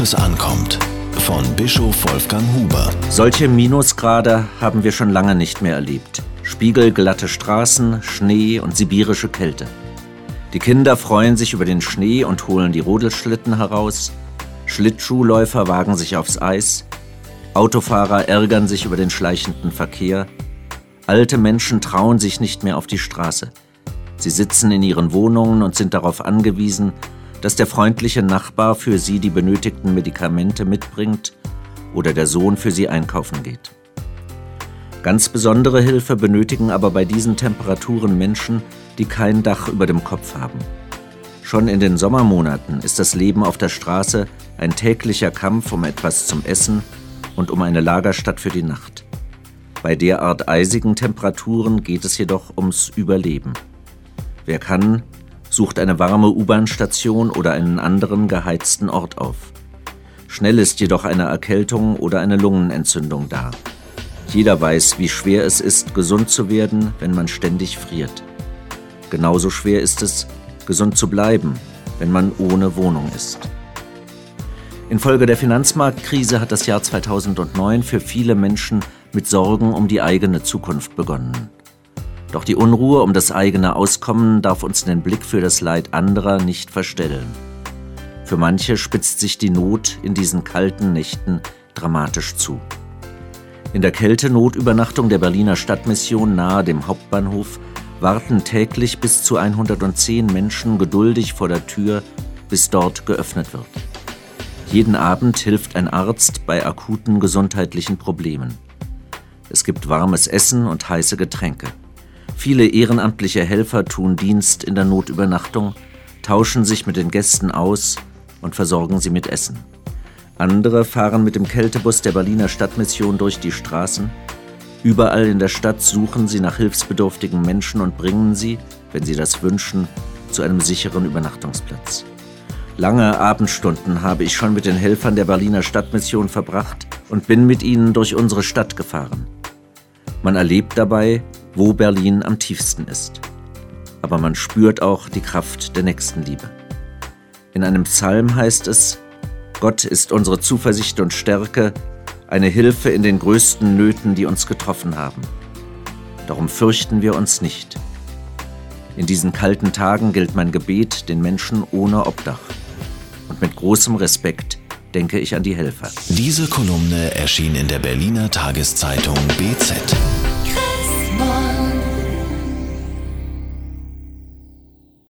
es ankommt. Von Bischof Wolfgang Huber. Solche Minusgrade haben wir schon lange nicht mehr erlebt. Spiegelglatte Straßen, Schnee und sibirische Kälte. Die Kinder freuen sich über den Schnee und holen die Rodelschlitten heraus. Schlittschuhläufer wagen sich aufs Eis. Autofahrer ärgern sich über den schleichenden Verkehr. Alte Menschen trauen sich nicht mehr auf die Straße. Sie sitzen in ihren Wohnungen und sind darauf angewiesen, dass der freundliche Nachbar für sie die benötigten Medikamente mitbringt oder der Sohn für sie einkaufen geht. Ganz besondere Hilfe benötigen aber bei diesen Temperaturen Menschen, die kein Dach über dem Kopf haben. Schon in den Sommermonaten ist das Leben auf der Straße ein täglicher Kampf um etwas zum Essen und um eine Lagerstatt für die Nacht. Bei derart eisigen Temperaturen geht es jedoch ums Überleben. Wer kann, sucht eine warme U-Bahn-Station oder einen anderen geheizten Ort auf. Schnell ist jedoch eine Erkältung oder eine Lungenentzündung da. Jeder weiß, wie schwer es ist, gesund zu werden, wenn man ständig friert. Genauso schwer ist es, gesund zu bleiben, wenn man ohne Wohnung ist. Infolge der Finanzmarktkrise hat das Jahr 2009 für viele Menschen mit Sorgen um die eigene Zukunft begonnen. Doch die Unruhe um das eigene Auskommen darf uns den Blick für das Leid anderer nicht verstellen. Für manche spitzt sich die Not in diesen kalten Nächten dramatisch zu. In der Kältenotübernachtung der Berliner Stadtmission nahe dem Hauptbahnhof warten täglich bis zu 110 Menschen geduldig vor der Tür, bis dort geöffnet wird. Jeden Abend hilft ein Arzt bei akuten gesundheitlichen Problemen. Es gibt warmes Essen und heiße Getränke. Viele ehrenamtliche Helfer tun Dienst in der Notübernachtung, tauschen sich mit den Gästen aus und versorgen sie mit Essen. Andere fahren mit dem Kältebus der Berliner Stadtmission durch die Straßen. Überall in der Stadt suchen sie nach hilfsbedürftigen Menschen und bringen sie, wenn sie das wünschen, zu einem sicheren Übernachtungsplatz. Lange Abendstunden habe ich schon mit den Helfern der Berliner Stadtmission verbracht und bin mit ihnen durch unsere Stadt gefahren. Man erlebt dabei, wo Berlin am tiefsten ist. Aber man spürt auch die Kraft der Nächstenliebe. In einem Psalm heißt es, Gott ist unsere Zuversicht und Stärke, eine Hilfe in den größten Nöten, die uns getroffen haben. Darum fürchten wir uns nicht. In diesen kalten Tagen gilt mein Gebet den Menschen ohne Obdach. Und mit großem Respekt denke ich an die Helfer. Diese Kolumne erschien in der Berliner Tageszeitung BZ.